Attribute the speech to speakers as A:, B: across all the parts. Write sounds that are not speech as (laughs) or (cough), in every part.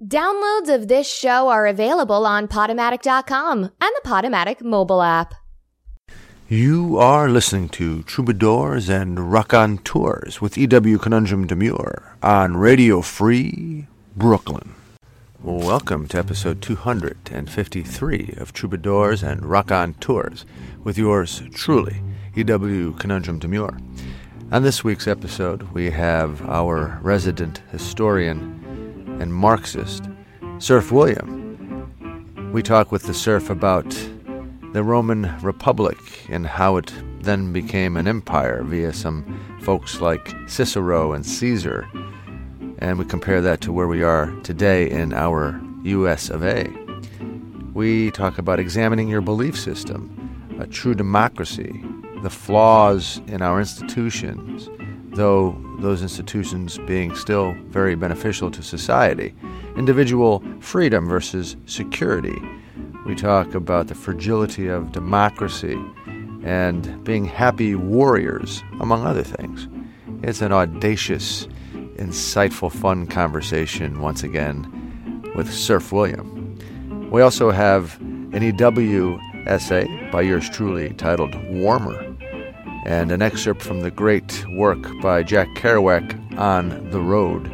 A: Downloads of this show are available on Podomatic.com and the Podomatic mobile app.
B: You are listening to Troubadours and Raconteurs with E.W. Conundrum Demure on Radio Free Brooklyn. Welcome to episode 253 of Troubadours and Raconteurs with yours truly, E.W. Conundrum Demure. On this week's episode, we have our resident historian and Marxist, Serf William. We talk with the Serf about the Roman Republic and how it then became an empire via some folks like Cicero and Caesar. And we compare that to where we are today in our US of A. We talk about examining your belief system, a true democracy, the flaws in our institutions, though those institutions being still very beneficial to society. Individual freedom versus security. We talk about the fragility of democracy and being happy warriors, among other things. It's an audacious, insightful, fun conversation once again with Serf William. We also have an EW essay by yours truly titled Warmer and an excerpt from the great work by Jack Kerouac, On the Road,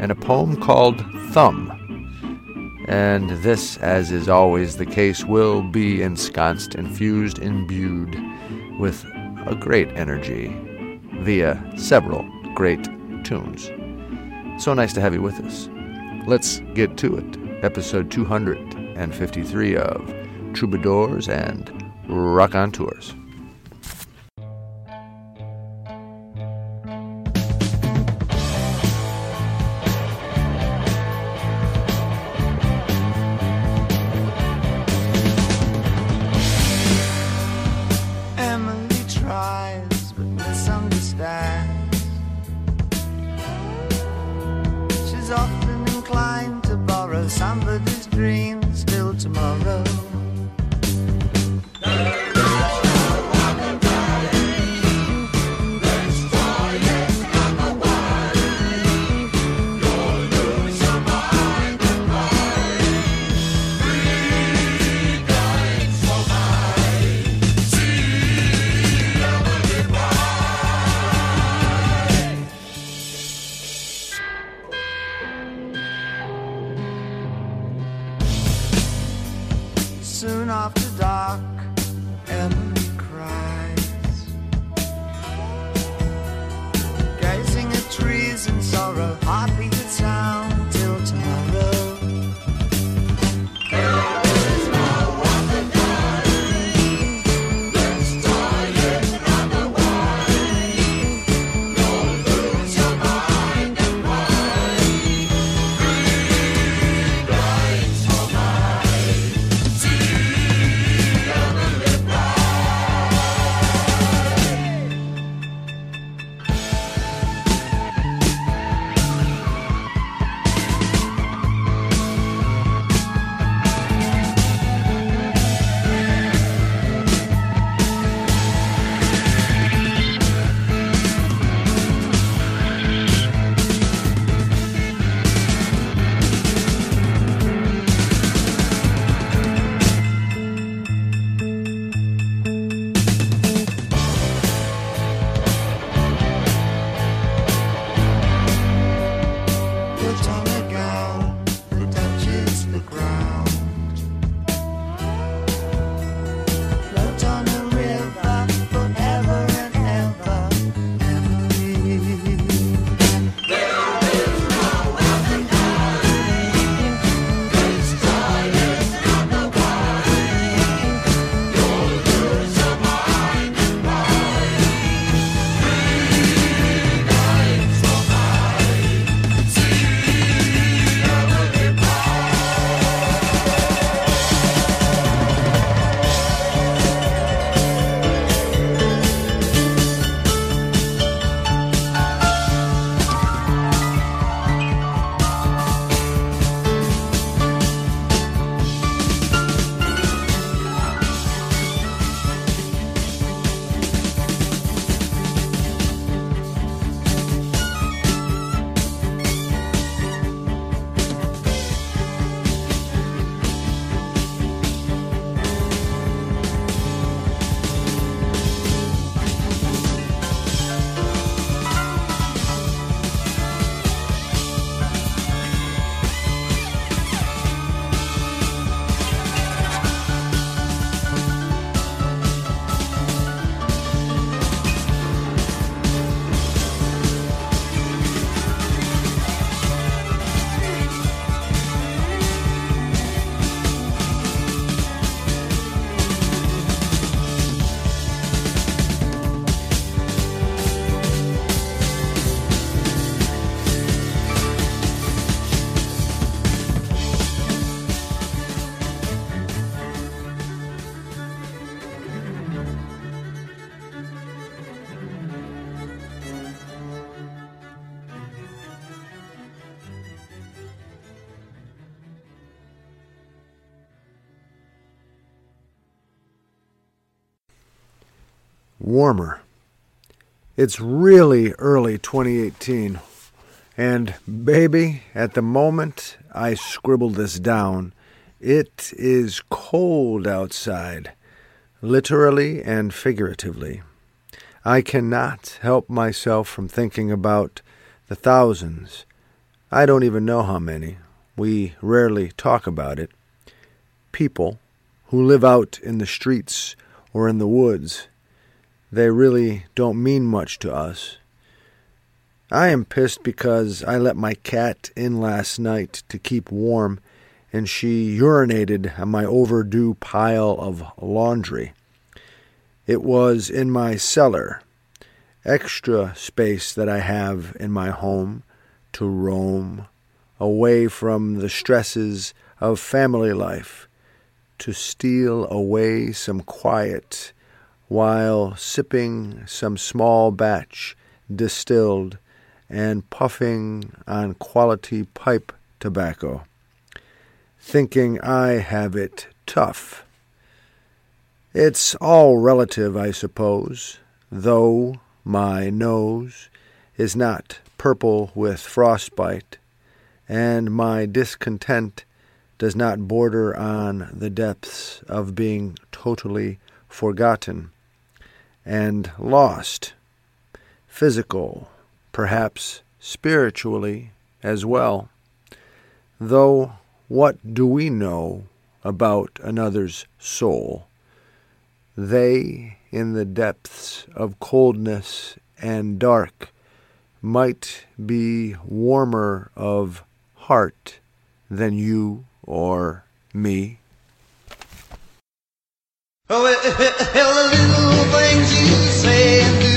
B: and a poem called Thumb. And this, as is always the case, will be ensconced, infused, imbued with a great energy via several great tunes. So nice to have you with us. Let's get to it. Episode 253 of Troubadours and Raconteurs. Warmer. It's really early 2018, and baby, at the moment I scribbled this down, it is cold outside, literally and figuratively. I cannot help myself from thinking about the thousands. I don't even know how many. We rarely talk about it. People who live out in the streets or in the woods. They really don't mean much to us. I am pissed because I let my cat in last night to keep warm and she urinated on my overdue pile of laundry. It was in my cellar, extra space that I have in my home to roam away from the stresses of family life, to steal away some quiet while sipping some small batch distilled and puffing on quality pipe tobacco, thinking I have it tough. It's all relative, I suppose, though my nose is not purple with frostbite, and my discontent does not border on the depths of being totally forgotten and lost, physical, perhaps spiritually as well. Though what do we know about another's soul? they in the depths of coldness and dark might be warmer of heart than you or me.
C: Oh, well, the little things you say and do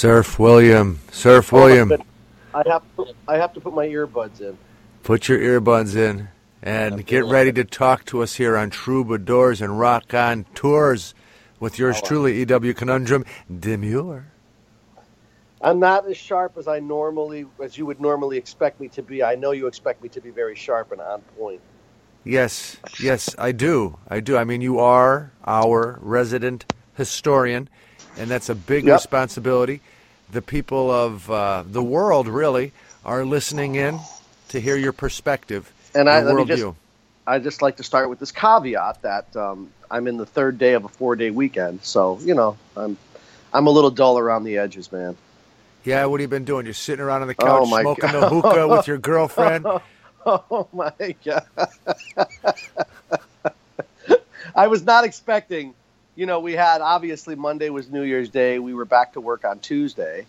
B: Surf William, Surf
D: Oh,
B: William.
D: I have to, I have to put my earbuds in.
B: put your earbuds in and get ready to talk to us here on Troubadours and Raconteurs with yours truly, EW Conundrum Demure.
D: I'm not as sharp as I normally, as you would normally expect me to be. I know you expect me to be very sharp and on point.
B: Yes, yes, I do. I do. I mean, you are our resident historian, and that's a big
D: Yep.
B: responsibility. The people of uh, the world really are listening in to hear your perspective,
D: And I-
B: your
D: let me just-
B: worldview.
D: I just like to start with this caveat that um, I'm in the third day of a four day weekend, so you know I'm I'm a little dull around the edges, man.
B: Yeah, what have you been doing? You're sitting around on the
D: Oh,
B: couch
D: my
B: smoking
D: God.
B: the hookah with your (laughs) girlfriend. (laughs)
D: Oh my god! (laughs) I was not expecting. You know, we had obviously Monday was New Year's Day. We were back to work on Tuesday.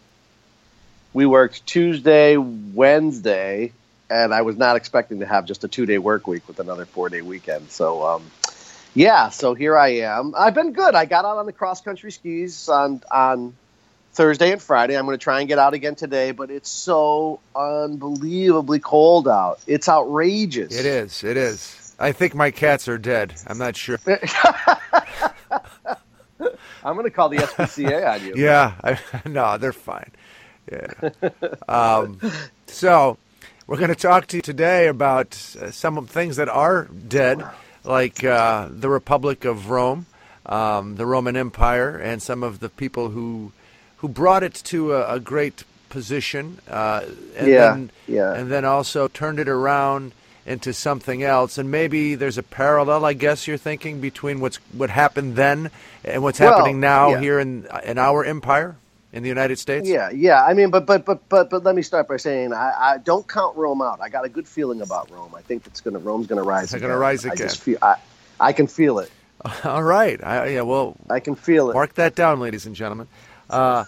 D: We worked Tuesday, Wednesday, and I was not expecting to have just a two day work week with another four day weekend. So, um, yeah, so here I am. I've been good. I got out on the cross country skis on on Thursday and Friday. I'm going to try and get out again today, but it's so unbelievably cold out. It's outrageous.
B: It is. It is. I think my cats are dead. I'm not sure. (laughs)
D: I'm going to call the SPCA (laughs) on you.
B: Yeah. I, (laughs) no, they're fine. Yeah. Um, so we're going to talk to you today about uh, some of things that are dead, like uh, the Republic of Rome, um, the Roman Empire, and some of the people who who brought it to a, a great position, uh, and
D: Yeah,
B: then
D: yeah.
B: and then also turned it around into something else. And maybe there's a parallel, I guess you're thinking, between what's what happened then and what's
D: Well,
B: happening now
D: yeah.
B: here in in our empire in the United States.
D: Yeah, yeah. I mean, but but but but but let me start by saying I, I don't count Rome out. I got a good feeling about Rome. I think it's gonna Rome's gonna rise.
B: It's
D: again.
B: gonna rise
D: I
B: again.
D: just feel I, I can feel it. (laughs)
B: All right. I, yeah. Well,
D: I can feel it.
B: mark that down, ladies and gentlemen. Uh,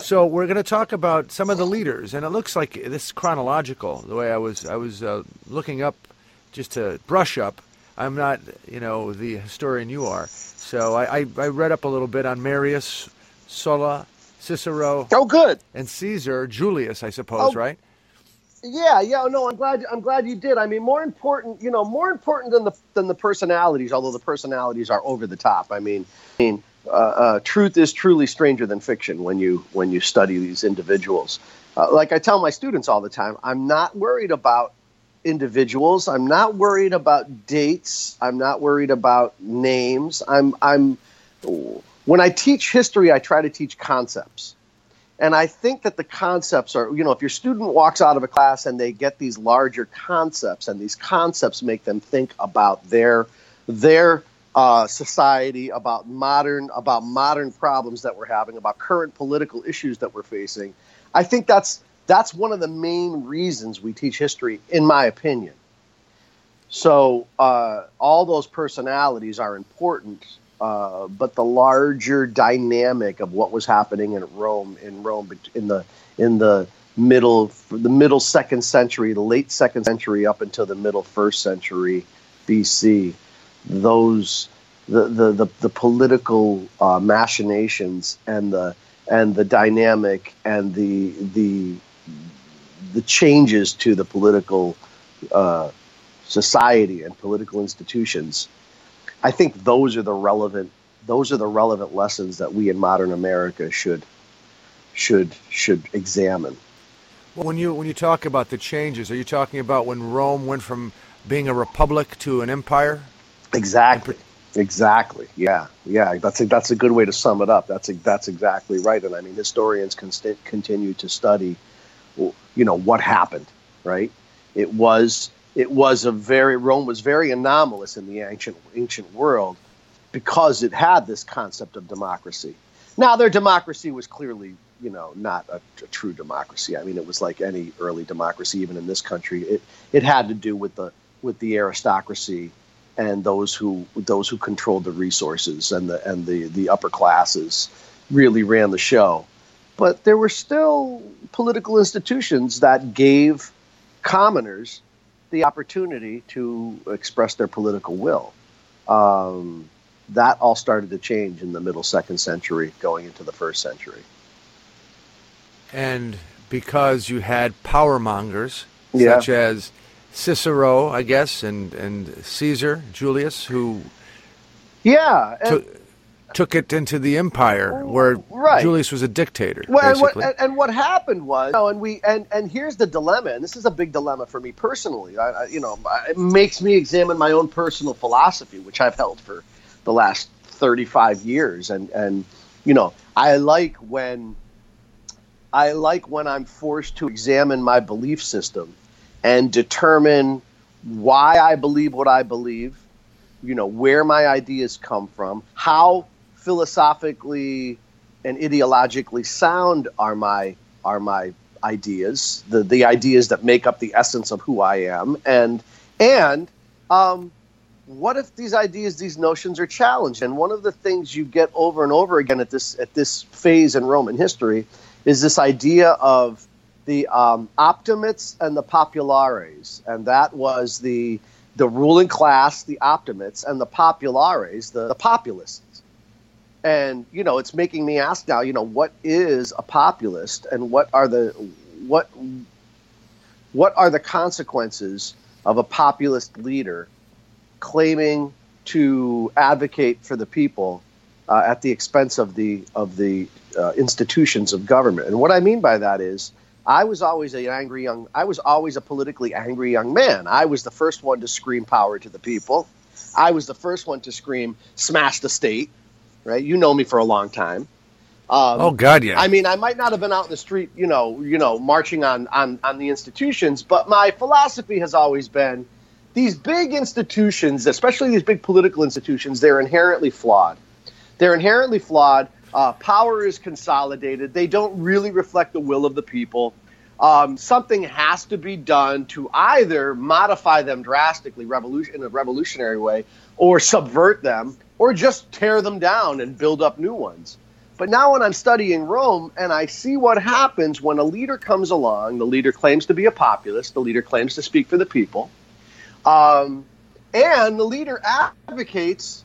B: so we're going to talk about some of the leaders, and it looks like this is chronological. The way I was, I was uh, looking up just to brush up. I'm not, you know, the historian you are. So I, I, I read up a little bit on Marius, Sulla, Cicero,
D: Oh, good.
B: and Caesar, Julius, I suppose,
D: Oh.
B: right?
D: Yeah, yeah. No, I'm glad. I'm glad you did. I mean, more important, you know, more important than the than the personalities. Although the personalities are over the top. I mean, I mean, uh, uh, truth is truly stranger than fiction when you when you study these individuals. Uh, like I tell my students all the time, I'm not worried about individuals. I'm not worried about dates. I'm not worried about names. I'm I'm when I teach history, I try to teach concepts. And I think that the concepts are, you know, if your student walks out of a class and they get these larger concepts, and these concepts make them think about their their uh, society, about modern about modern problems that we're having, about current political issues that we're facing. I think that's that's one of the main reasons we teach history, in my opinion. So uh, all those personalities are important, uh, but the larger dynamic of what was happening in Rome, in Rome, in the in the middle, the middle second century, the late second century, up until the middle first century BC, those the the the, the political uh, machinations and the and the dynamic and the the the changes to the political uh, society and political institutions. I think those are the relevant those are the relevant lessons that we in modern America should should should examine.
B: When you when you talk about the changes, are you talking about when Rome went from being a republic to an empire?
D: Exactly. Exactly. Yeah. Yeah. That's a, that's a good way to sum it up. That's a, that's exactly right. And I mean, historians can st- continue to study, you know, what happened. Right. It was it was a very Rome was very anomalous in the ancient ancient world because it had this concept of democracy. Now, their democracy was clearly, you know, not a, a true democracy. I mean, it was like any early democracy, even in this country. It it had to do with the with the aristocracy and those who those who controlled the resources and the and the the upper classes really ran the show. But there were still political institutions that gave commoners the opportunity to express their political will. Um, that all started to change in the middle second century, going into the first century.
B: And because you had power mongers
D: Yeah.
B: such as Cicero, I guess, and, and Caesar, Julius, who
D: Yeah, and,
B: took, took it into the empire where
D: Right.
B: Julius was a dictator,
D: Well, and what, and, and what happened was, you know, and we and and here's the dilemma, and this is a big dilemma for me personally. I, I, you know, it makes me examine my own personal philosophy, which I've held for the last 35 years, and and you know, I like when I like when I'm forced to examine my belief system and determine why I believe what I believe, you know, where my ideas come from, how philosophically and ideologically sound are my are my ideas, the the ideas that make up the essence of who I am, and and um, what if these ideas, these notions are challenged? And one of the things you get over and over again at this at this phase in Roman history is this idea of the um, optimates and the populares, and that was the the ruling class, the optimates, and the populares, the, the populists. And you know, it's making me ask now. You know, what is a populist, and what are the what what are the consequences of a populist leader claiming to advocate for the people uh, at the expense of the of the uh, institutions of government? And what I mean by that is, I was always an angry young. I was always a politically angry young man. I was the first one to scream power to the people. I was the first one to scream smash the state. Right? You know me for a long time. Um,
B: Oh God, yeah.
D: I mean, I might not have been out in the street, you know, you know, marching on on on the institutions, but my philosophy has always been these big institutions, especially these big political institutions, they're inherently flawed. They're inherently flawed. Uh, power is consolidated. They don't really reflect the will of the people. Um, something has to be done to either modify them drastically, revolution in a revolutionary way, or subvert them, or just tear them down and build up new ones. But now, when I'm studying Rome and I see what happens when a leader comes along, the leader claims to be a populist, the leader claims to speak for the people, um, and the leader advocates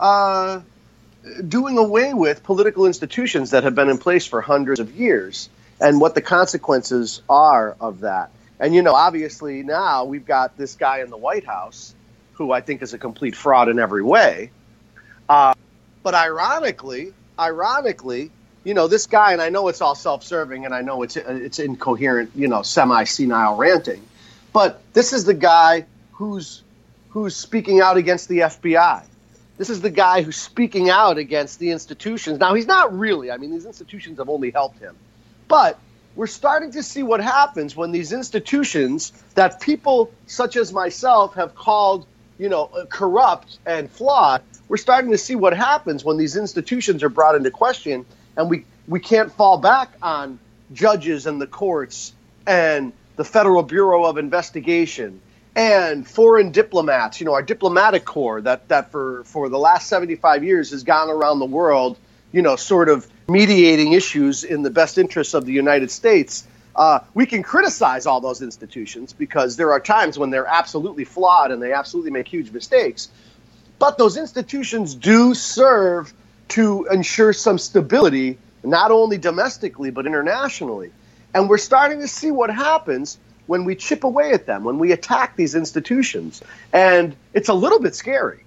D: uh, doing away with political institutions that have been in place for hundreds of years and what the consequences are of that. And, you know, obviously now we've got this guy in the White House who I think is a complete fraud in every way. Uh, but ironically, ironically, you know, this guy, and I know it's all self-serving, and I know it's it's incoherent, you know, semi-senile ranting, but this is the guy who's who's speaking out against the FBI. This is the guy who's speaking out against the institutions. Now, he's not really. I mean, these institutions have only helped him, but we're starting to see what happens when these institutions that people such as myself have called, you know, uh, corrupt and flawed. We're starting to see what happens when these institutions are brought into question, and we we can't fall back on judges and the courts and the Federal Bureau of Investigation and foreign diplomats. You know, our diplomatic corps that that for for the last 75 years has gone around the world, you know, sort of mediating issues in the best interests of the United States. Uh, we can criticize all those institutions because there are times when they're absolutely flawed and they absolutely make huge mistakes. But those institutions do serve to ensure some stability, not only domestically, but internationally. And we're starting to see what happens when we chip away at them, when we attack these institutions. And it's a little bit scary.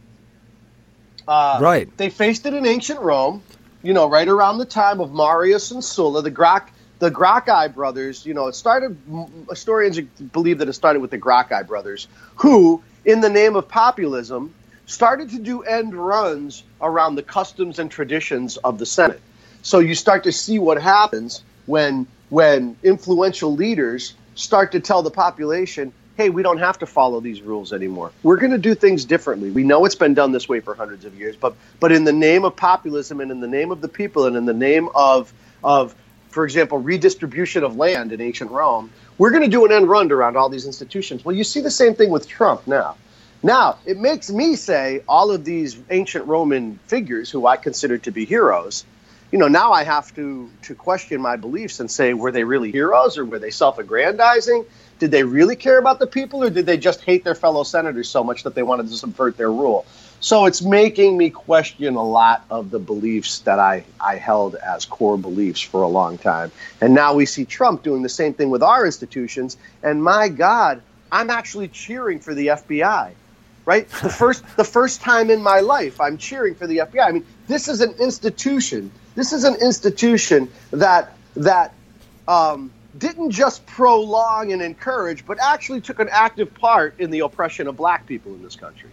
D: Uh,
B: Right.
D: They faced it in ancient Rome, you know, right around the time of Marius and Sulla, the Grac. The Gracchi brothers, you know, it started. Historians believe that it started with the Gracchi brothers, who, in the name of populism, started to do end runs around the customs and traditions of the Senate. So you start to see what happens when when influential leaders start to tell the population, "Hey, we don't have to follow these rules anymore. We're going to do things differently. We know it's been done this way for hundreds of years, but but in the name of populism and in the name of the people and in the name of of for example, redistribution of land in ancient Rome, we're going to do an end run around all these institutions. Well, you see the same thing with Trump now. Now, it makes me say all of these ancient Roman figures who I consider to be heroes, you know, now I have to to question my beliefs and say, were they really heroes or were they self-aggrandizing? Did they really care about the people or did they just hate their fellow senators so much that they wanted to subvert their rule? So it's making me question a lot of the beliefs that I, I held as core beliefs for a long time. And now we see Trump doing the same thing with our institutions. And my God, I'm actually cheering for the FBI right? The first the first time in my life I'm cheering for the FBI. I mean, this is an institution. This is an institution that that um, didn't just prolong and encourage, but actually took an active part in the oppression of black people in this country.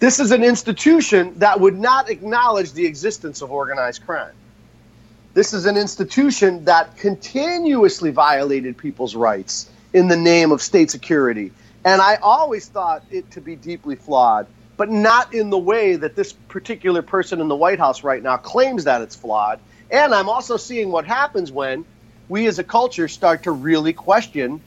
D: This is an institution that would not acknowledge the existence of organized crime. This is an institution that continuously violated people's rights in the name of state security. And I always thought it to be deeply flawed, but not in the way that this particular person in the White House right now claims that it's flawed. And I'm also seeing what happens when we as a culture start to really question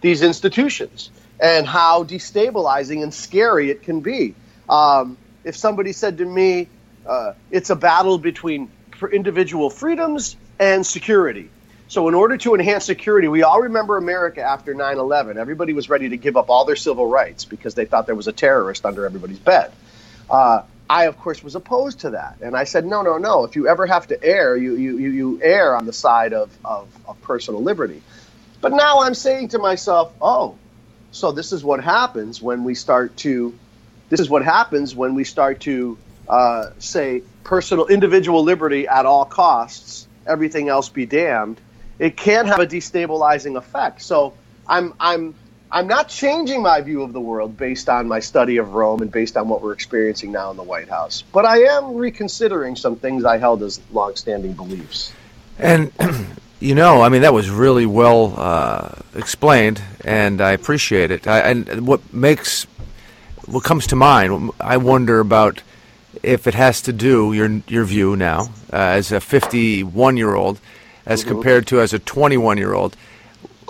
D: these institutions and how destabilizing and scary it can be. Um, if somebody said to me, uh, it's a battle between individual freedoms and security. So, in order to enhance security, we all remember America after 9 11. Everybody was ready to give up all their civil rights because they thought there was a terrorist under everybody's bed. Uh, I, of course, was opposed to that. And I said, no, no, no. If you ever have to err, you, you, you, err on the side of, of, of personal liberty. But now I'm saying to myself, oh, so this is what happens when we start to, this is what happens when we start to uh, say personal, individual liberty at all costs, everything else be damned it can have a destabilizing effect. So I'm I'm I'm not changing my view of the world based on my study of Rome and based on what we're experiencing now in the White House. But I am reconsidering some things I held as longstanding beliefs.
B: And (clears throat) you know, I mean, that was really well uh, explained, and I appreciate it. I, and what makes what comes to mind, I wonder about if it has to do your your view now uh, as a 51 year old as compared to as a 21 year old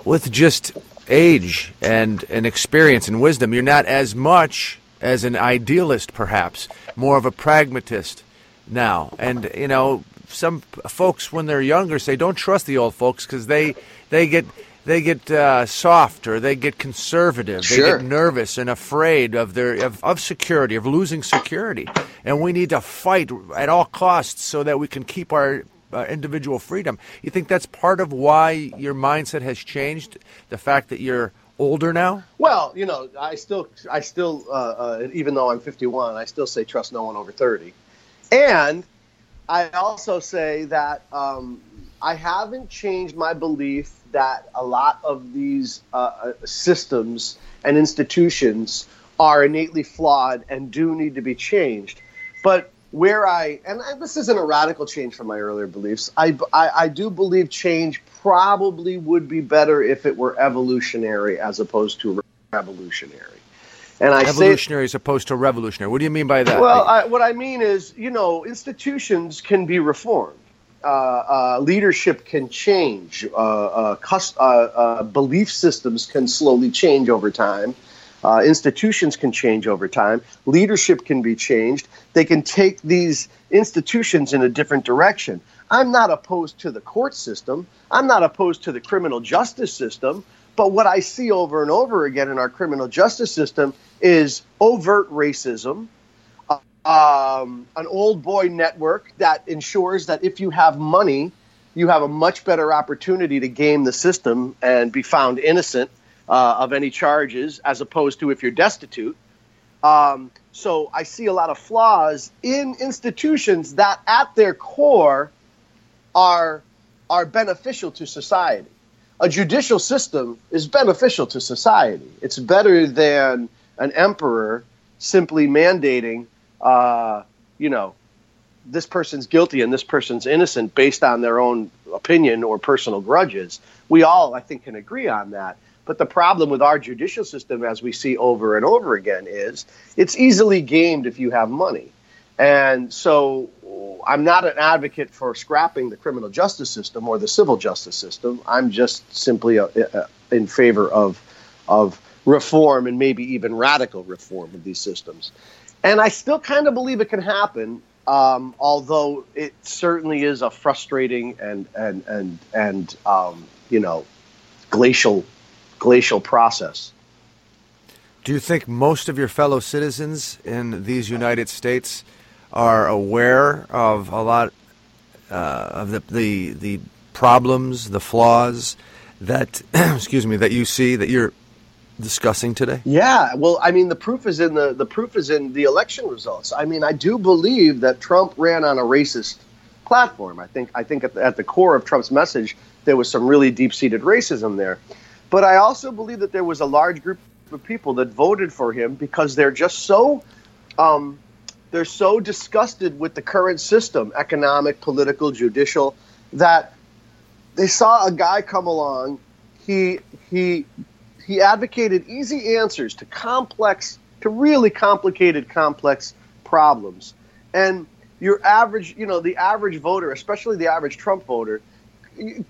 B: with just age and, and experience and wisdom. You're not as much as an idealist perhaps more of a pragmatist now. And you know some folks when they're younger say don't trust the old folks because they they get they get uh, soft or they get conservative. They get nervous and afraid of their of, of security, of losing security, and we need to fight at all costs so that we can keep our uh, individual freedom. You think that's part of why your mindset has changed? The fact that you're older now.
D: Well, you know, I still, I still, uh, uh, even though I'm 51, I still say trust no one over 30. And I also say that um, I haven't changed my belief that a lot of these uh, uh, systems and institutions are innately flawed and do need to be changed. But where I, and I, this isn't a radical change from my earlier beliefs, I, I, I do believe change probably would be better if it were evolutionary as opposed to revolutionary. And I say
B: Evolutionary as opposed to revolutionary. What do you mean by that?
D: well, I, what I mean is, you know, institutions can be reformed. Uh, uh, leadership can change. Uh, uh, cus- uh, uh, belief systems can slowly change over time. Uh, institutions can change over time. Leadership can be changed. They can take these institutions in a different direction. I'm not opposed to the court system. I'm not opposed to the criminal justice system. But what I see over and over again in our criminal justice system is overt racism, um, an old boy network that ensures that if you have money, you have a much better opportunity to game the system and be found innocent uh, of any charges, as opposed to if you're destitute. Um, so I see a lot of flaws in institutions that, at their core, are are beneficial to society. A judicial system is beneficial to society. It's better than an emperor simply mandating, uh, you know, this person's guilty and this person's innocent based on their own opinion or personal grudges. We all, I think, can agree on that. But the problem with our judicial system, as we see over and over again, is it's easily gamed if you have money. And so I'm not an advocate for scrapping the criminal justice system or the civil justice system. I'm just simply a, a, in favor of, of reform and maybe even radical reform of these systems. And I still kind of believe it can happen, um, although it certainly is a frustrating and, and, and, and um, you know, glacial, glacial process.
B: Do you think most of your fellow citizens in these United States are aware of a lot uh, of the, the the problems, the flaws that (clears throat) excuse me that you see that you're discussing today?
D: Yeah, well, I mean, the proof is in the the proof is in the election results. I mean, I do believe that Trump ran on a racist platform. I think I think at the, at the core of Trump's message there was some really deep seated racism there, but I also believe that there was a large group of people that voted for him because they're just so. Um, they're so disgusted with the current system, economic, political, judicial, that they saw a guy come along. He he he advocated easy answers to complex, to really complicated, complex problems. And your average, you know, the average voter, especially the average Trump voter,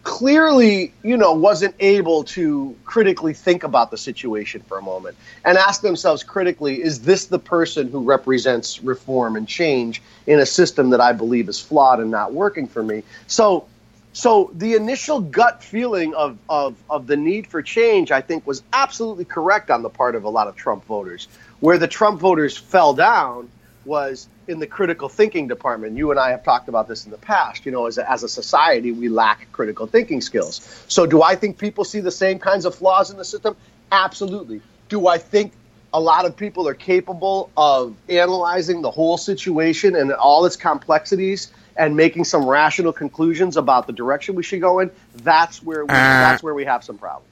D: clearly, you know, wasn't able to critically think about the situation for a moment and ask themselves critically, is this the person who represents reform and change in a system that I believe is flawed and not working for me? So So the initial gut feeling of, of, of the need for change, I think, was absolutely correct on the part of a lot of Trump voters. Where the Trump voters fell down was in the critical thinking department. You and I have talked about this in the past. You know, as a, as a society, we lack critical thinking skills. So do I think people see the same kinds of flaws in the system? Absolutely. Do I think a lot of people are capable of analyzing the whole situation and all its complexities and making some rational conclusions about the direction we should go in, that's where we, uh, that's where we have some problems.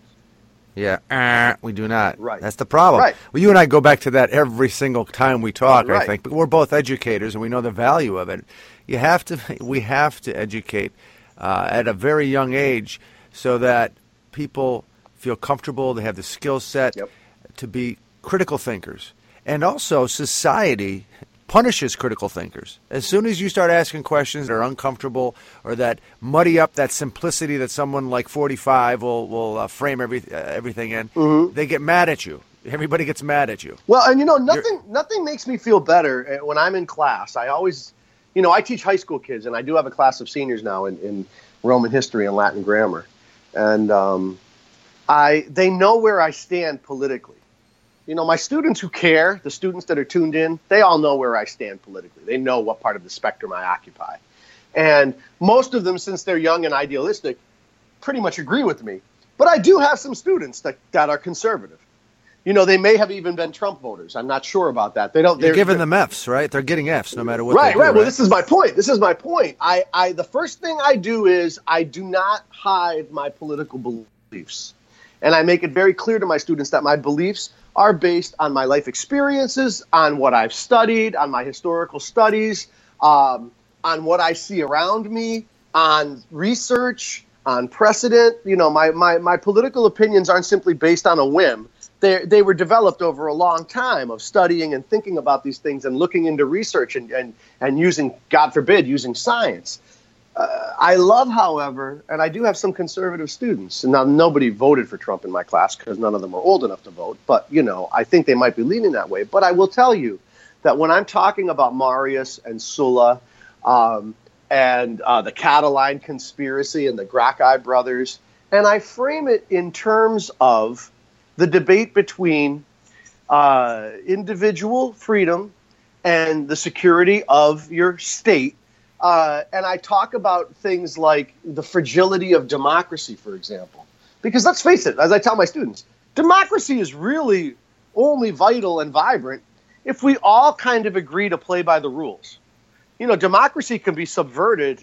B: Yeah, uh, we do not.
D: Right.
B: That's the problem.
D: Right.
B: Well, you and I go back to that every single time we talk. I think, but we're both educators and we know the value of it. You have to. (laughs) We have to educate uh, at a very young age so that people feel comfortable. They have the skill set
D: Yep.
B: to be critical thinkers, and also society punishes critical thinkers. As soon as you start asking questions that are uncomfortable or that muddy up that simplicity that someone like 45 will will uh, frame every, uh, everything in,
D: Mm-hmm.
B: they get mad at you. Everybody gets mad at you.
D: Well, and you know, nothing nothing makes me feel better uh, when I'm in class. I always, you know, I teach high school kids, and I do have a class of seniors now in, in Roman history and Latin grammar, and um, I they know where I stand politically. You know, my students who care, the students that are tuned in, they all know where I stand politically. They know what part of the spectrum I occupy, and most of them, since they're young and idealistic, pretty much agree with me. But I do have some students that, that are conservative. You know, they may have even been Trump voters. I'm not sure about that. They don't.
B: You're
D: they're
B: giving them Fs, right? They're getting Fs no matter what.
D: right,
B: they do,
D: right. Well, this is my point. This is my point. I, I, the first thing I do is I do not hide my political beliefs, and I make it very clear to my students that my beliefs are based on my life experiences, on what I've studied, on my historical studies, um, on what I see around me, on research, on precedent. You know, my, my, my political opinions aren't simply based on a whim. They, they were developed over a long time of studying and thinking about these things and looking into research and, and, and using, God forbid, using science. Uh, I love, however, and I do have some conservative students. And now nobody voted for Trump in my class because none of them are old enough to vote. But, you know, I think they might be leaning that way. But I will tell you that when I'm talking about Marius and Sulla um, and uh, the Catiline conspiracy and the Gracchi brothers, and I frame it in terms of the debate between uh, individual freedom and the security of your state. Uh, and I talk about things like the fragility of democracy, for example. Because let's face it, as I tell my students, democracy is really only vital and vibrant if we all kind of agree to play by the rules. You know, democracy can be subverted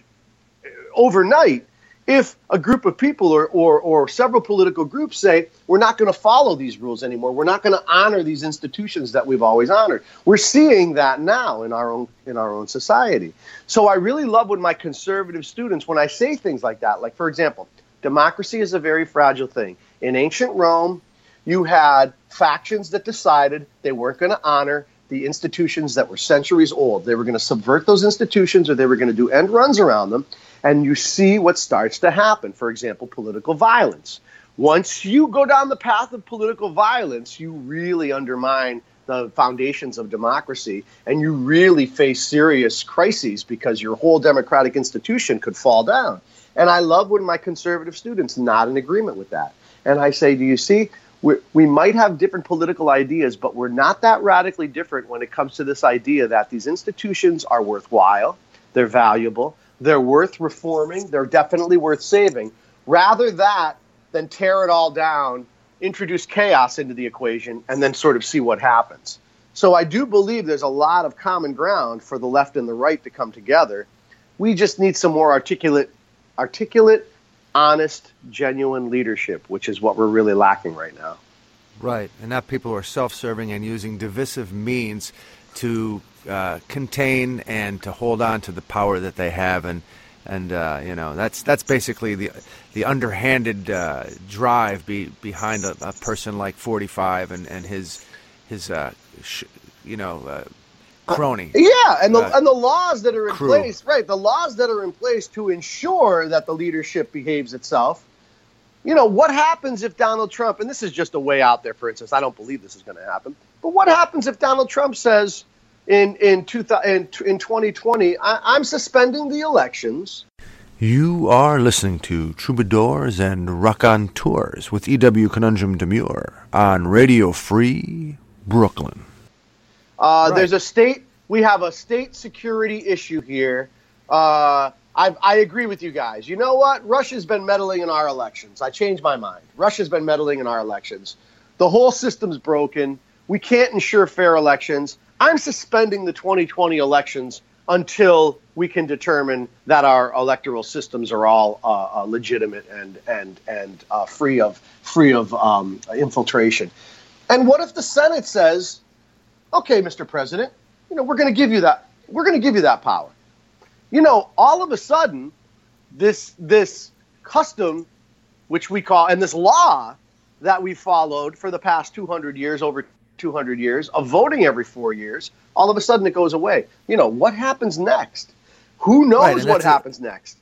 D: overnight if a group of people or, or, or several political groups say we're not going to follow these rules anymore we're not going to honor these institutions that we've always honored. We're seeing that now in our own in our own society. So i really love when my conservative students when i say things like that like for example democracy is a very fragile thing. In ancient rome you had factions that decided they weren't going to honor the institutions that were centuries old. They were going to subvert those institutions or they were going to do end runs around them and you see what starts to happen. For example, political violence. Once you go down the path of political violence, you really undermine the foundations of democracy and you really face serious crises because your whole democratic institution could fall down. And I love when my conservative students not in agreement with that. And I say, do you see? we we might have different political ideas, but we're not that radically different when it comes to this idea that these institutions are worthwhile, they're valuable, they're worth reforming, they're definitely worth saving. Rather that than tear it all down, introduce chaos into the equation, and then sort of see what happens. So I do believe there's a lot of common ground for the left and the right to come together. We just need some more articulate, articulate, honest, genuine leadership, which is what we're really lacking right now.
B: Right, and not people who are self-serving and using divisive means to uh, contain and to hold on to the power that they have, and and uh, you know that's that's basically the the underhanded uh, drive be, behind a, a person like 45 and and his his uh, sh- you know uh, crony.
D: Yeah, and the
B: Uh,
D: and the laws that are in
B: crew.
D: place, right? The laws that are in place to ensure that the leadership behaves itself. You know, what happens if Donald Trump, and this is just a way out there, for instance, I don't believe this is going to happen, but what happens if Donald Trump says in in, 2000, in, in 2020, I, I'm suspending the elections
B: You are listening to Troubadours and Raconteurs with E.W. Conundrum Demure on Radio Free Brooklyn.
D: Uh,
B: Right.
D: There's a state. We have a state security issue here. Uh, I, I agree with you guys. You know what? Russia's been meddling in our elections. I changed my mind. Russia's been meddling in our elections. The whole system's broken. We can't ensure fair elections. I'm suspending the 2020 elections until we can determine that our electoral systems are all uh, uh, legitimate and and and uh, free of free of um, infiltration. And what if the Senate says, okay, Mr. President, you know, we're going to give you that. We're going to give you that power. You know, all of a sudden, this this custom, which we call, and this law that we followed for the past 200 years, over 200 years, of voting every four years, all of a sudden it goes away. You know, what happens next? Who knows
B: Right,
D: what
B: that's a-
D: happens next?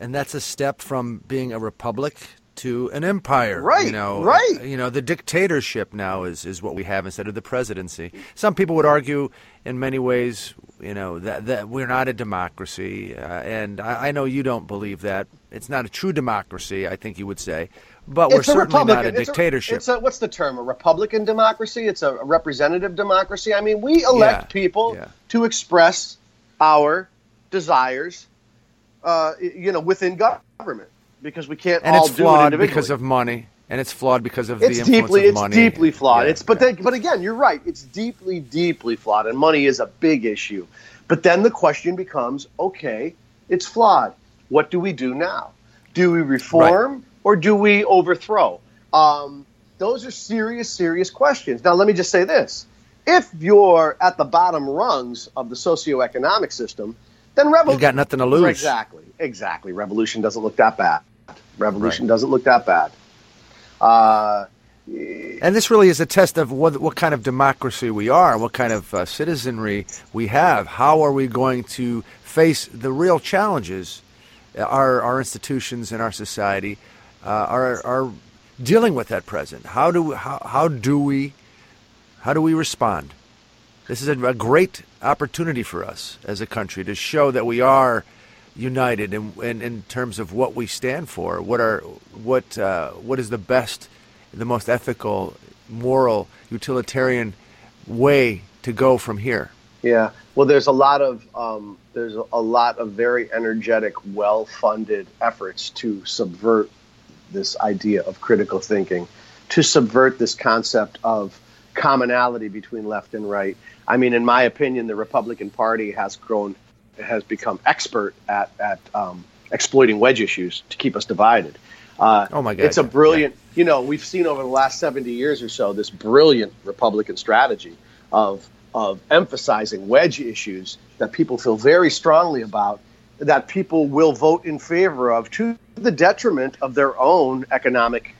B: and that's a step from being a republic to an empire.
D: Right,
B: You know,
D: right.
B: You know, the dictatorship now is is what we have instead of the presidency. Some people would argue, in many ways, you know, that that we're not a democracy, uh, and I, I know you don't believe that. It's not a true democracy. I think you would say, but we're
D: It's a
B: certainly not a
D: Republican- it's
B: dictatorship.
D: It's a, what's the term? A Republican democracy? It's a representative democracy. I mean, we elect
B: Yeah,
D: people
B: yeah.
D: to express our desires, uh, you know, within government because we can't
B: and
D: all
B: it's
D: do it
B: flawed because of money, and it's flawed because of
D: it's
B: the influence
D: deeply
B: of
D: it's
B: money.
D: deeply flawed.
B: Yeah,
D: it's but then, but again, you're right. It's deeply deeply flawed, and money is a big issue. But then the question becomes: Okay, it's flawed. What do we do now? Do we reform or do we overthrow? Um, those are serious, serious questions. Now, let me just say this: If you're at the bottom rungs of the socioeconomic system, then
B: you
D: revolution
B: got nothing to lose.
D: Exactly, exactly. Revolution doesn't look that bad. Revolution doesn't look that bad. Uh,
B: And this really is a test of what, what kind of democracy we are, what kind of uh, citizenry we have. How are we going to face the real challenges our, our institutions and our society are, are dealing with at present? How do, how, how do we how do we respond? This is a, a great opportunity for us as a country to show that we are united in, in, in terms of what we stand for. What are what uh, what is the best, the most ethical, moral, utilitarian way to go from here?
D: Yeah. Well, there's a lot of um, there's a lot of very energetic, well-funded efforts to subvert this idea of critical thinking, to subvert this concept of commonality between left and right. I mean, in my opinion, the Republican Party has grown, has become expert at at um, exploiting wedge issues to keep us divided. Uh,
B: Oh, my God,
D: It's a
B: yeah,
D: brilliant. You know, we've seen over the last seventy years or so this brilliant Republican strategy of of emphasizing wedge issues that people feel very strongly about, that people will vote in favor of to the detriment of their own economic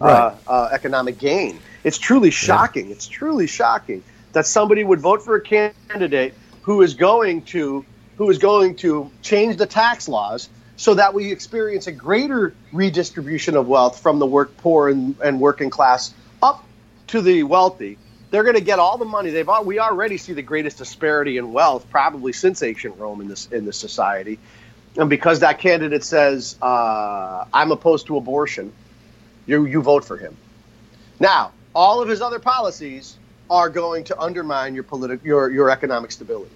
D: uh,
B: Right.
D: uh, economic gain. It's truly shocking. It's truly shocking that somebody would vote for a candidate who is going to who is going to change the tax laws so that we experience a greater redistribution of wealth from the work poor and, and working class up to the wealthy. They're going to get all the money. They've al- we already see the greatest disparity in wealth probably since ancient Rome in this in this society, and because that candidate says uh, I'm opposed to abortion, you you vote for him. Now, all of his other policies are going to undermine your political your your economic stability.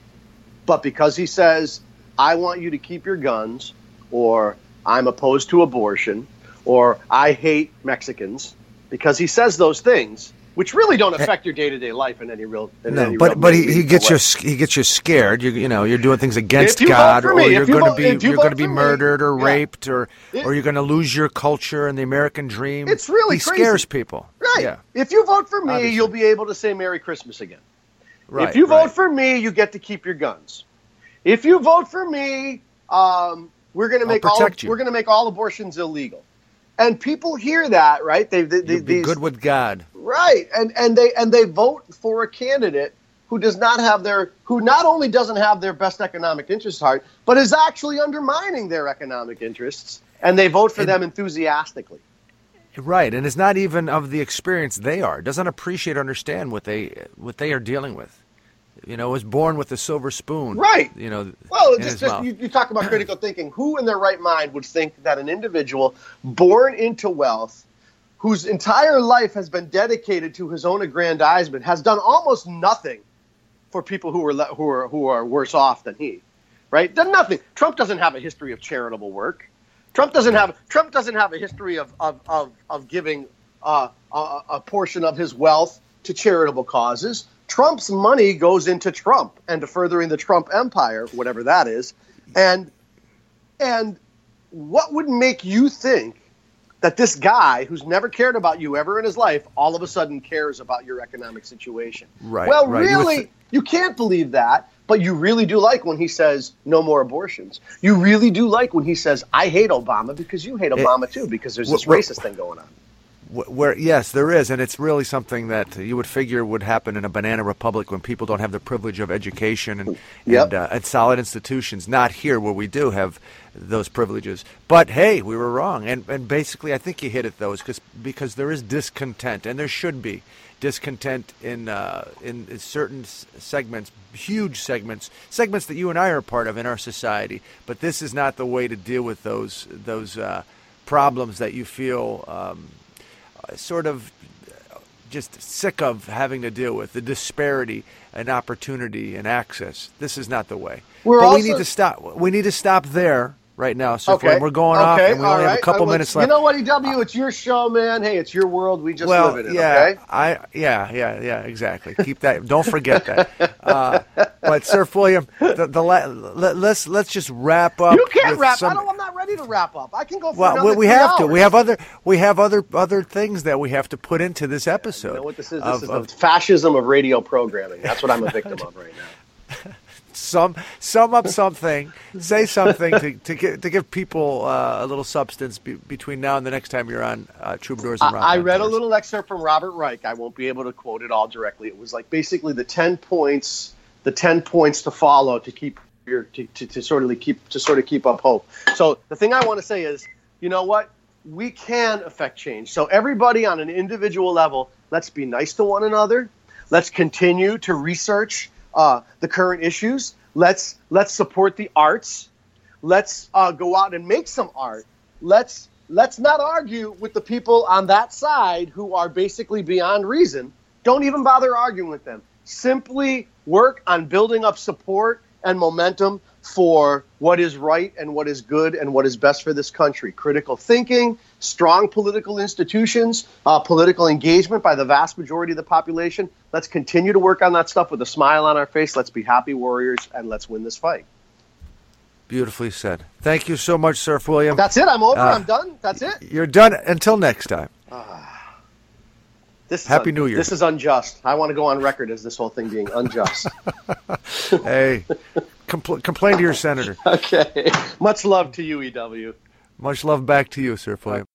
D: But because he says, I want you to keep your guns, or I'm opposed to abortion, or I hate Mexicans, because he says those things, which really don't affect your day to day life in any real in
B: No,
D: any
B: but
D: real
B: but he, he gets you he gets you scared. You you know you're doing things against
D: If you vote
B: God, or you're going to be you're going to be
D: for me,
B: murdered or
D: yeah.
B: raped, or
D: It-
B: or you're going to lose your culture and the American dream.
D: It's really
B: he
D: crazy.
B: scares people.
D: Right.
B: Yeah.
D: If you vote for me,
B: Obviously.
D: you'll be able to say Merry Christmas again.
B: Right.
D: if you vote
B: right.
D: for me, you get to keep your guns. If you vote for me, um, we're going to make all
B: you.
D: we're going to make all abortions illegal. And people hear that, right? They, they, they
B: be
D: these-
B: good with God.
D: right, and and they and they vote for a candidate who does not have their who not only doesn't have their best economic interests at heart, but is actually undermining their economic interests, and they vote for
B: And-
D: them enthusiastically.
B: Right, and it's not even of the experience they are. Doesn't appreciate or understand what they what they are dealing with. You know, was born with a silver spoon.
D: Right.
B: You know,
D: Well, just, just you, you talk about critical thinking. Who in their right mind would think that an individual born into wealth, whose entire life has been dedicated to his own aggrandizement, has done almost nothing for people who are who are who are worse off than he, right? Done nothing. Trump doesn't have a history of charitable work. Trump doesn't have Trump doesn't have a history of of of, of giving uh, a, a portion of his wealth to charitable causes. Trump's money goes into Trump and to furthering the Trump empire, whatever that is. And and what would make you think that this guy who's never cared about you ever in his life all of a sudden cares about your economic situation?
B: Right,
D: Well,
B: right.
D: Really,
B: th-
D: you can't believe that, but you really do like when he says no more abortions. You really do like when he says I hate Obama because you hate Obama too because there's this
B: Well, well-
D: racist thing going on.
B: Wh- Where yes, there is, and it's really something that you would figure would happen in a banana republic when people don't have the privilege of education and
D: Yep.
B: and, uh, and solid institutions. Not here, where we do have those privileges. But hey, we were wrong, and and basically, I think you hit it though, because because there is discontent, and there should be discontent in uh, in in certain segments, huge segments, segments that you and I are a part of in our society. But this is not the way to deal with those those uh, problems that you feel. Um, sort of just sick of having to deal with the disparity and opportunity and access. This is not the way.
D: We're
B: but we need to stop. We need to stop there right now. So
D: Okay,
B: we're going off, and we
D: all
B: only have a couple minutes left.
D: You know what, EW? It's your show, man. Hey, it's your world. We just
B: well,
D: live in it.
B: yeah,
D: Okay.
B: I yeah, yeah, yeah, exactly. Keep that. Don't forget that. (laughs) Uh, but Sir William, the, the la- let, let's let's just wrap up.
D: You can't wrap.
B: Some,
D: I don't, I'm not ready to wrap up. I can go for
B: well,
D: another
B: we, we
D: three
B: have to. We have other. We have other other things that we have to put into this episode.
D: You know what this is? This
B: of-
D: is
B: of-
D: the fascism of radio programming. That's what I'm a victim of right now. (laughs)
B: sum sum up something, say something to to give, to give people uh, a little substance be, between now and the next time you're on uh, Troubadours and
D: I,
B: Rock
D: I
B: on
D: read a little excerpt from Robert Reich. I won't be able to quote it all directly. It was like basically the ten points, the ten points to follow to keep to, to, to sort of keep to sort of keep up hope. So the thing I want to say is, you know what? We can affect change. So everybody on an individual level, let's be nice to one another. Let's continue to research uh, the current issues. Let's let's support the arts. Let's uh, go out and make some art. Let's let's not argue with the people on that side who are basically beyond reason. Don't even bother arguing with them. Simply work on building up support and momentum for what is right and what is good and what is best for this country. Critical thinking, strong political institutions, uh, political engagement by the vast majority of the population. Let's continue to work on that stuff with a smile on our face. Let's be happy warriors and let's win this fight.
B: Beautifully said. Thank you so much, Sir William.
D: That's it. I'm over.
B: Uh,
D: I'm done. That's it.
B: You're done. Until next time.
D: This is
B: Happy
D: un-
B: New Year.
D: This is unjust. I want to go on record as this whole thing being unjust. (laughs)
B: hey, compl- complain to your senator. (laughs)
D: okay. Much love to you, EW.
B: Much love back to you, Sir William.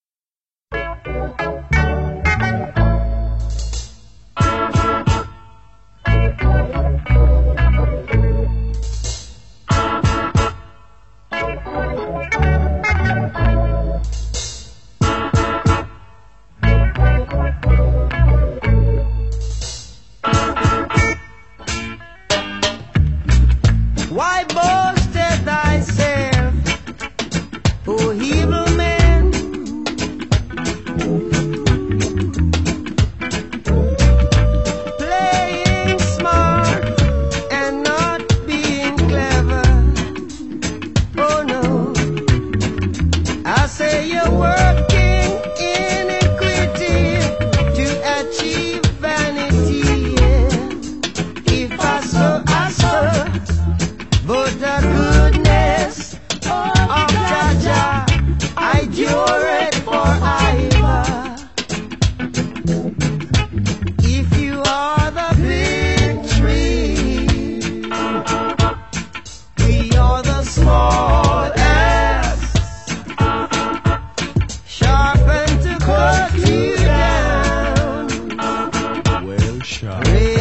C: shot. Hey.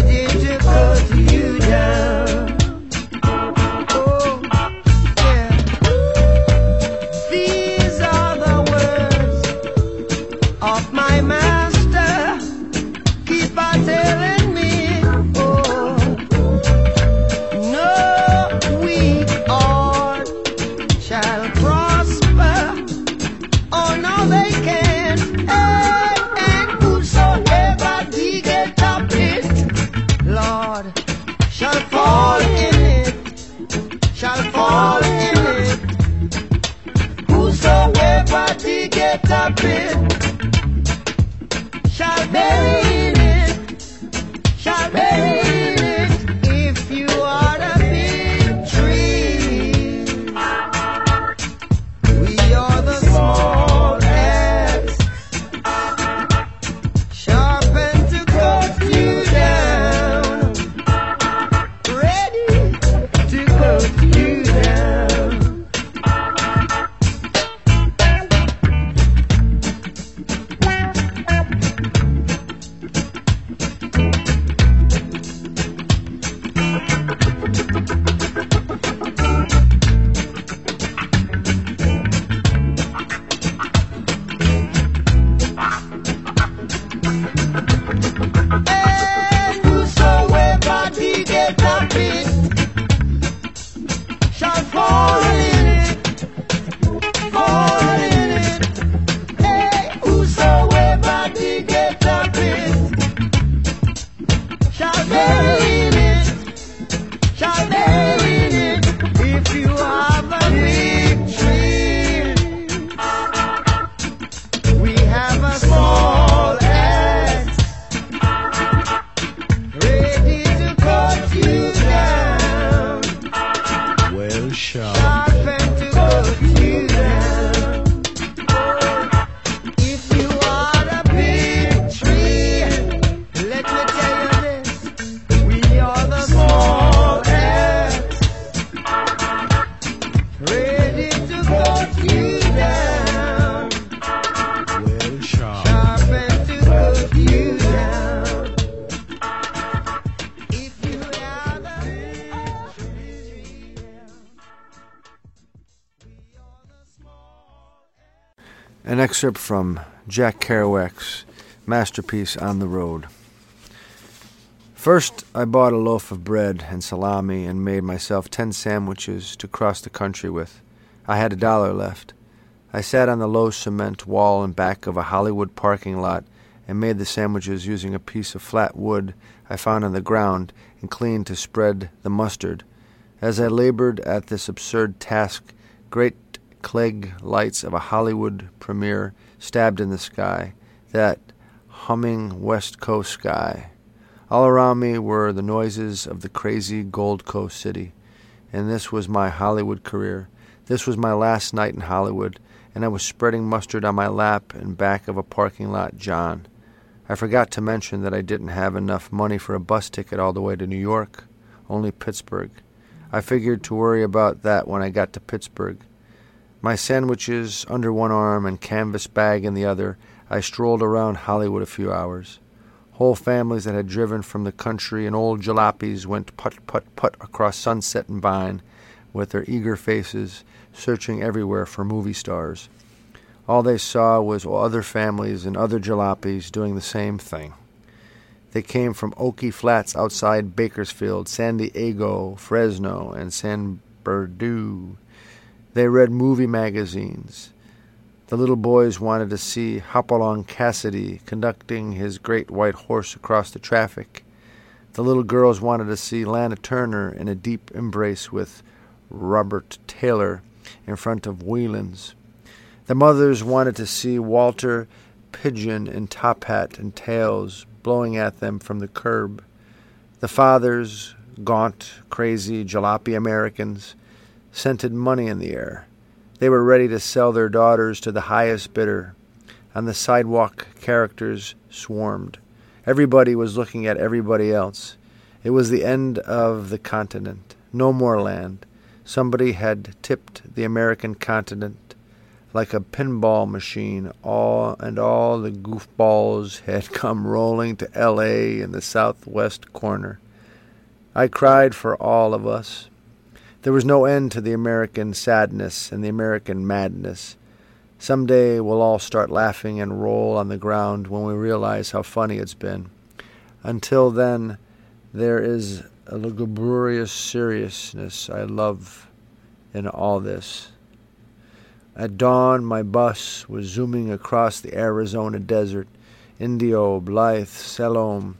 B: Excerpt from Jack Kerouac's masterpiece On the Road. First, I bought a loaf of bread and salami and made myself ten sandwiches to cross the country with. I had a dollar left. I sat on the low cement wall in back of a Hollywood parking lot and made the sandwiches using a piece of flat wood I found on the ground and cleaned to spread the mustard. As I labored at this absurd task, great Klieg lights of a Hollywood premiere stabbed in the sky, that humming West Coast sky. All around me were the noises of the crazy Gold Coast city. And this was my Hollywood career. This was my last night in Hollywood, and I was spreading mustard on my lap in back of a parking lot John. I forgot to mention that I didn't have enough money for a bus ticket all the way to New York, only Pittsburgh. I figured to worry about that when I got to Pittsburgh. My sandwiches under one arm and canvas bag in the other, I strolled around Hollywood a few hours. Whole families that had driven from the country in old jalopies went put put put across Sunset and Vine with their eager faces, searching everywhere for movie stars. All they saw was other families and other jalopies doing the same thing. They came from Oakey Flats outside Bakersfield, San Diego, Fresno, and San Bernardino. They read movie magazines. The little boys wanted to see Hopalong Cassidy conducting his great white horse across the traffic. The little girls wanted to see Lana Turner in a deep embrace with Robert Taylor in front of Whelan's. The mothers wanted to see Walter Pidgeon in top hat and tails blowing at them from the curb. The fathers, gaunt, crazy, jalopy Americans, scented money in the air. They were ready to sell their daughters to the highest bidder. On the sidewalk, characters swarmed. Everybody was looking at everybody else. It was the end of the continent. No more land. Somebody had tipped the American continent like a pinball machine. All and all the goofballs had (laughs) come rolling to L.A. in the southwest corner. I cried for all of us. There was no end to the American sadness and the American madness. Some day we'll all start laughing and roll on the ground when we realize how funny it's been. Until then, there is a lugubrious seriousness I love in all this. At dawn, my bus was zooming across the Arizona desert, Indio, Blythe, Salome,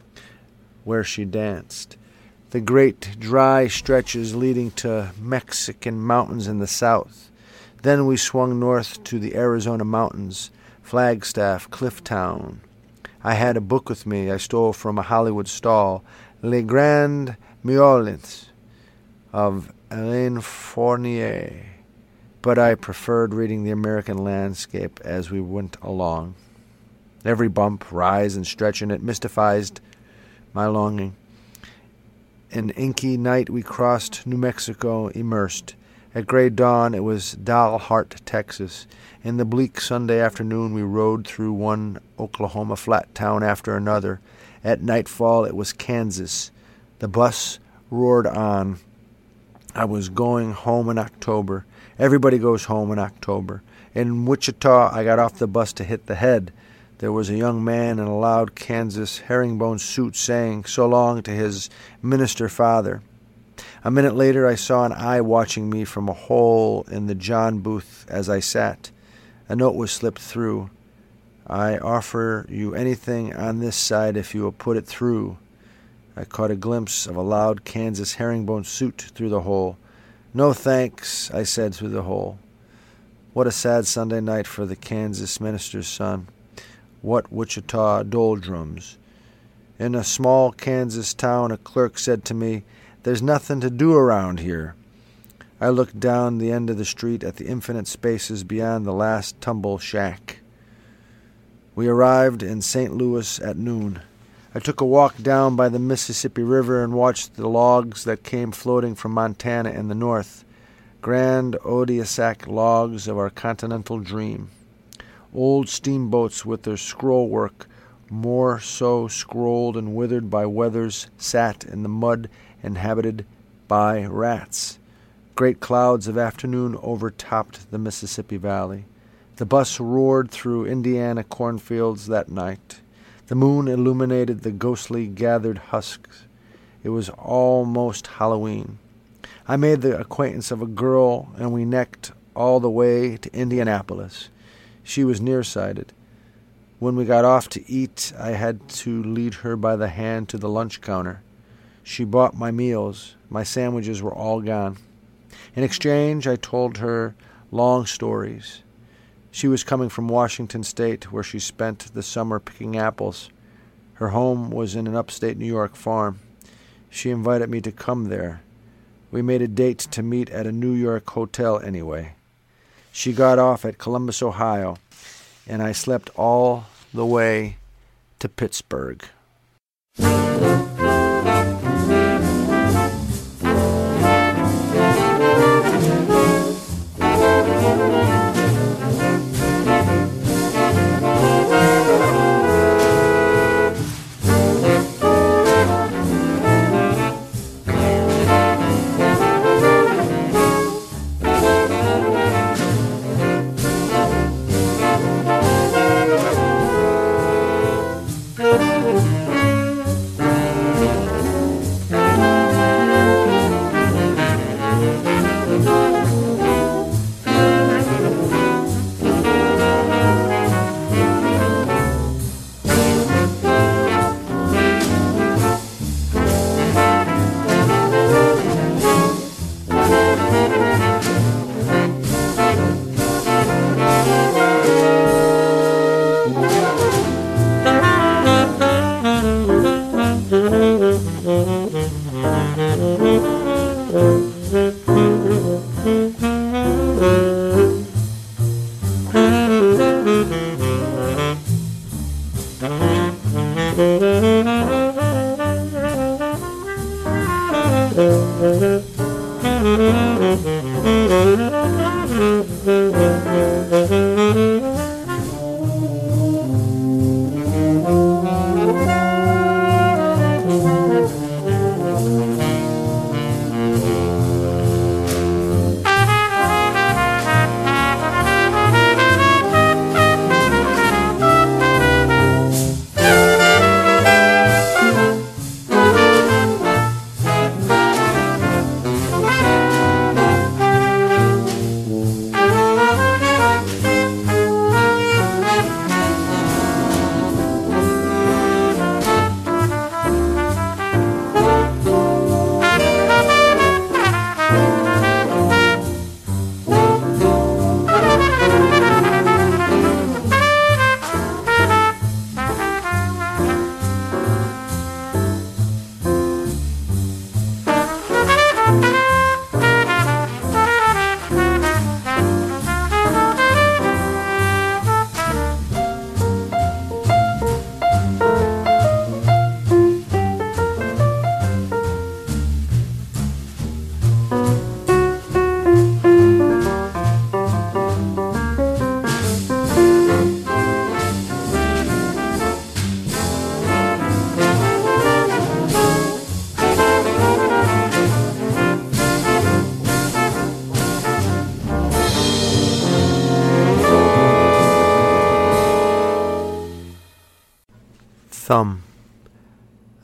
B: where she danced. The great dry stretches leading to Mexican mountains in the south. Then we swung north to the Arizona mountains, Flagstaff, Clifftown. I had a book with me I stole from a Hollywood stall, Les Grandes Miaulites of Alain Fournier but I preferred reading the American landscape as we went along. Every bump, rise, and stretch in it mystified my longing. An inky night we crossed New Mexico immersed. At gray dawn it was Dalhart, Texas. In the bleak Sunday afternoon we rode through one Oklahoma flat town after another. At nightfall it was Kansas. The bus roared on. I was going home in October. Everybody goes home in October. In Wichita, I got off the bus to hit the head. There was a young man in a loud Kansas herringbone suit saying so long to his minister father. A minute later, I saw an eye watching me from a hole in the John booth as I sat. A note was slipped through. I offer you anything on this side if you will put it through. I caught a glimpse of a loud Kansas herringbone suit through the hole. No thanks, I said through the hole. What a sad Sunday night for the Kansas minister's son. What Wichita doldrums. In a small Kansas town, a clerk said to me, There's nothing to do around here. I looked down the end of the street at the infinite spaces beyond the last tumble shack. We arrived in St. Louis at noon. I took a walk down by the Mississippi River and watched the logs that came floating from Montana in the north. Grand Odyssean logs of our continental dream. Old steamboats with their scrollwork, more so scrolled and withered by weathers, sat in the mud inhabited by rats. Great clouds of afternoon overtopped the Mississippi Valley. The bus roared through Indiana cornfields that night. The moon illuminated the ghostly gathered husks. It was almost Halloween. I made the acquaintance of a girl, and we necked all the way to Indianapolis. She was nearsighted. When we got off to eat, I had to lead her by the hand to the lunch counter. She bought my meals. My sandwiches were all gone. In exchange, I told her long stories. She was coming from Washington State, where she spent the summer picking apples. Her home was in an upstate New York farm. She invited me to come there. We made a date to meet at a New York hotel anyway. She got off at Columbus, Ohio, and I slept all the way to Pittsburgh.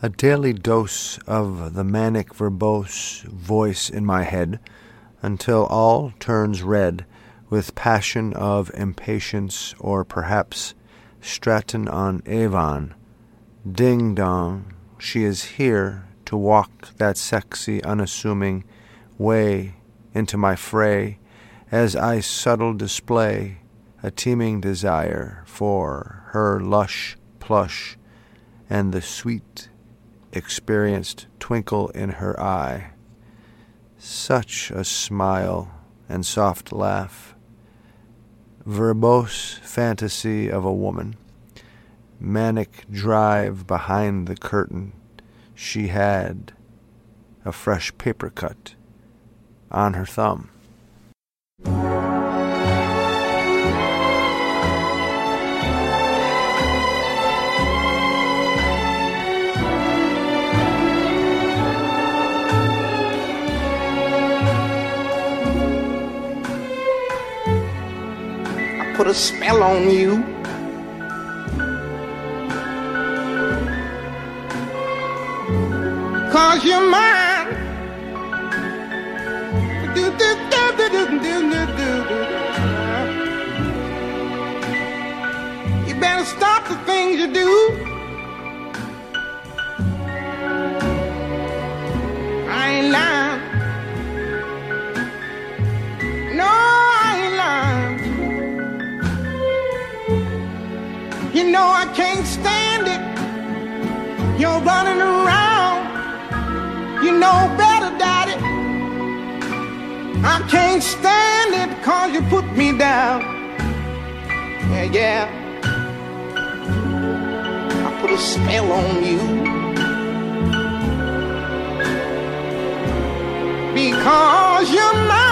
B: A daily dose of the manic verbose voice in my head until all turns red with passion of impatience or perhaps Stratton on Avon. Ding dong, she is here to walk that sexy, unassuming way into my fray as I subtle display a teeming desire for her lush plush and the sweet, experienced twinkle in her eye. Such a smile and soft laugh. Verbose fantasy of a woman. Manic drive behind the curtain. She had a fresh paper cut on her thumb.
E: put a spell on you. Cause you're mine. Do, do, do, you better stop the things you do. You're running around. You know better, Daddy. I can't stand it cause you put me down. Yeah, yeah. I put a spell on you. Because you're mine.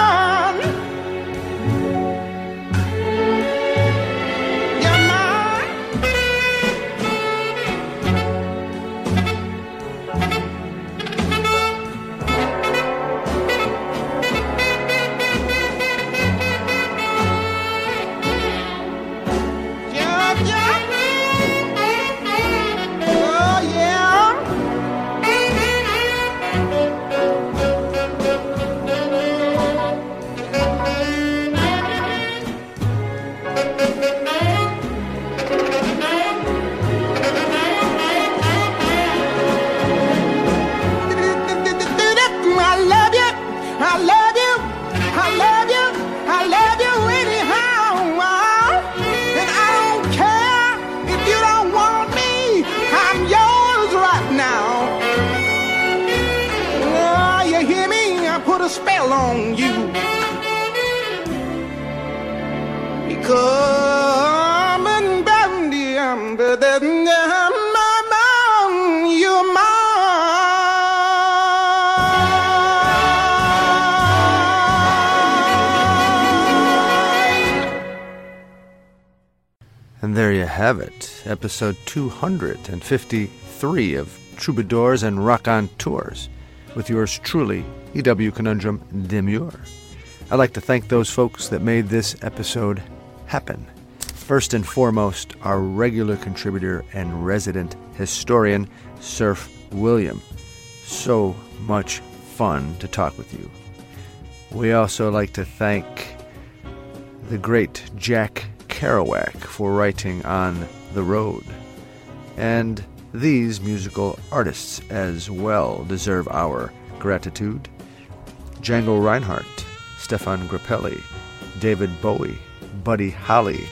B: There you have it, episode 253 of Troubadours and Rock on Tours, with yours truly, EW Conundrum Demure. I'd like to thank those folks that made this episode happen. First and foremost, our regular contributor and resident historian, Sir William. So much fun to talk with you. We also like to thank the great Jack Kerouac for writing on The Road. And these musical artists as well deserve our gratitude. Django Reinhardt, Stefan Grappelli, David Bowie, Buddy Holly,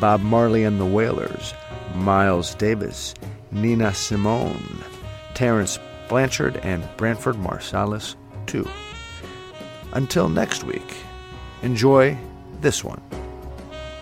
B: Bob Marley and the Wailers, Miles Davis, Nina Simone, Terence Blanchard, and Branford Marsalis, too. Until next week, enjoy this one.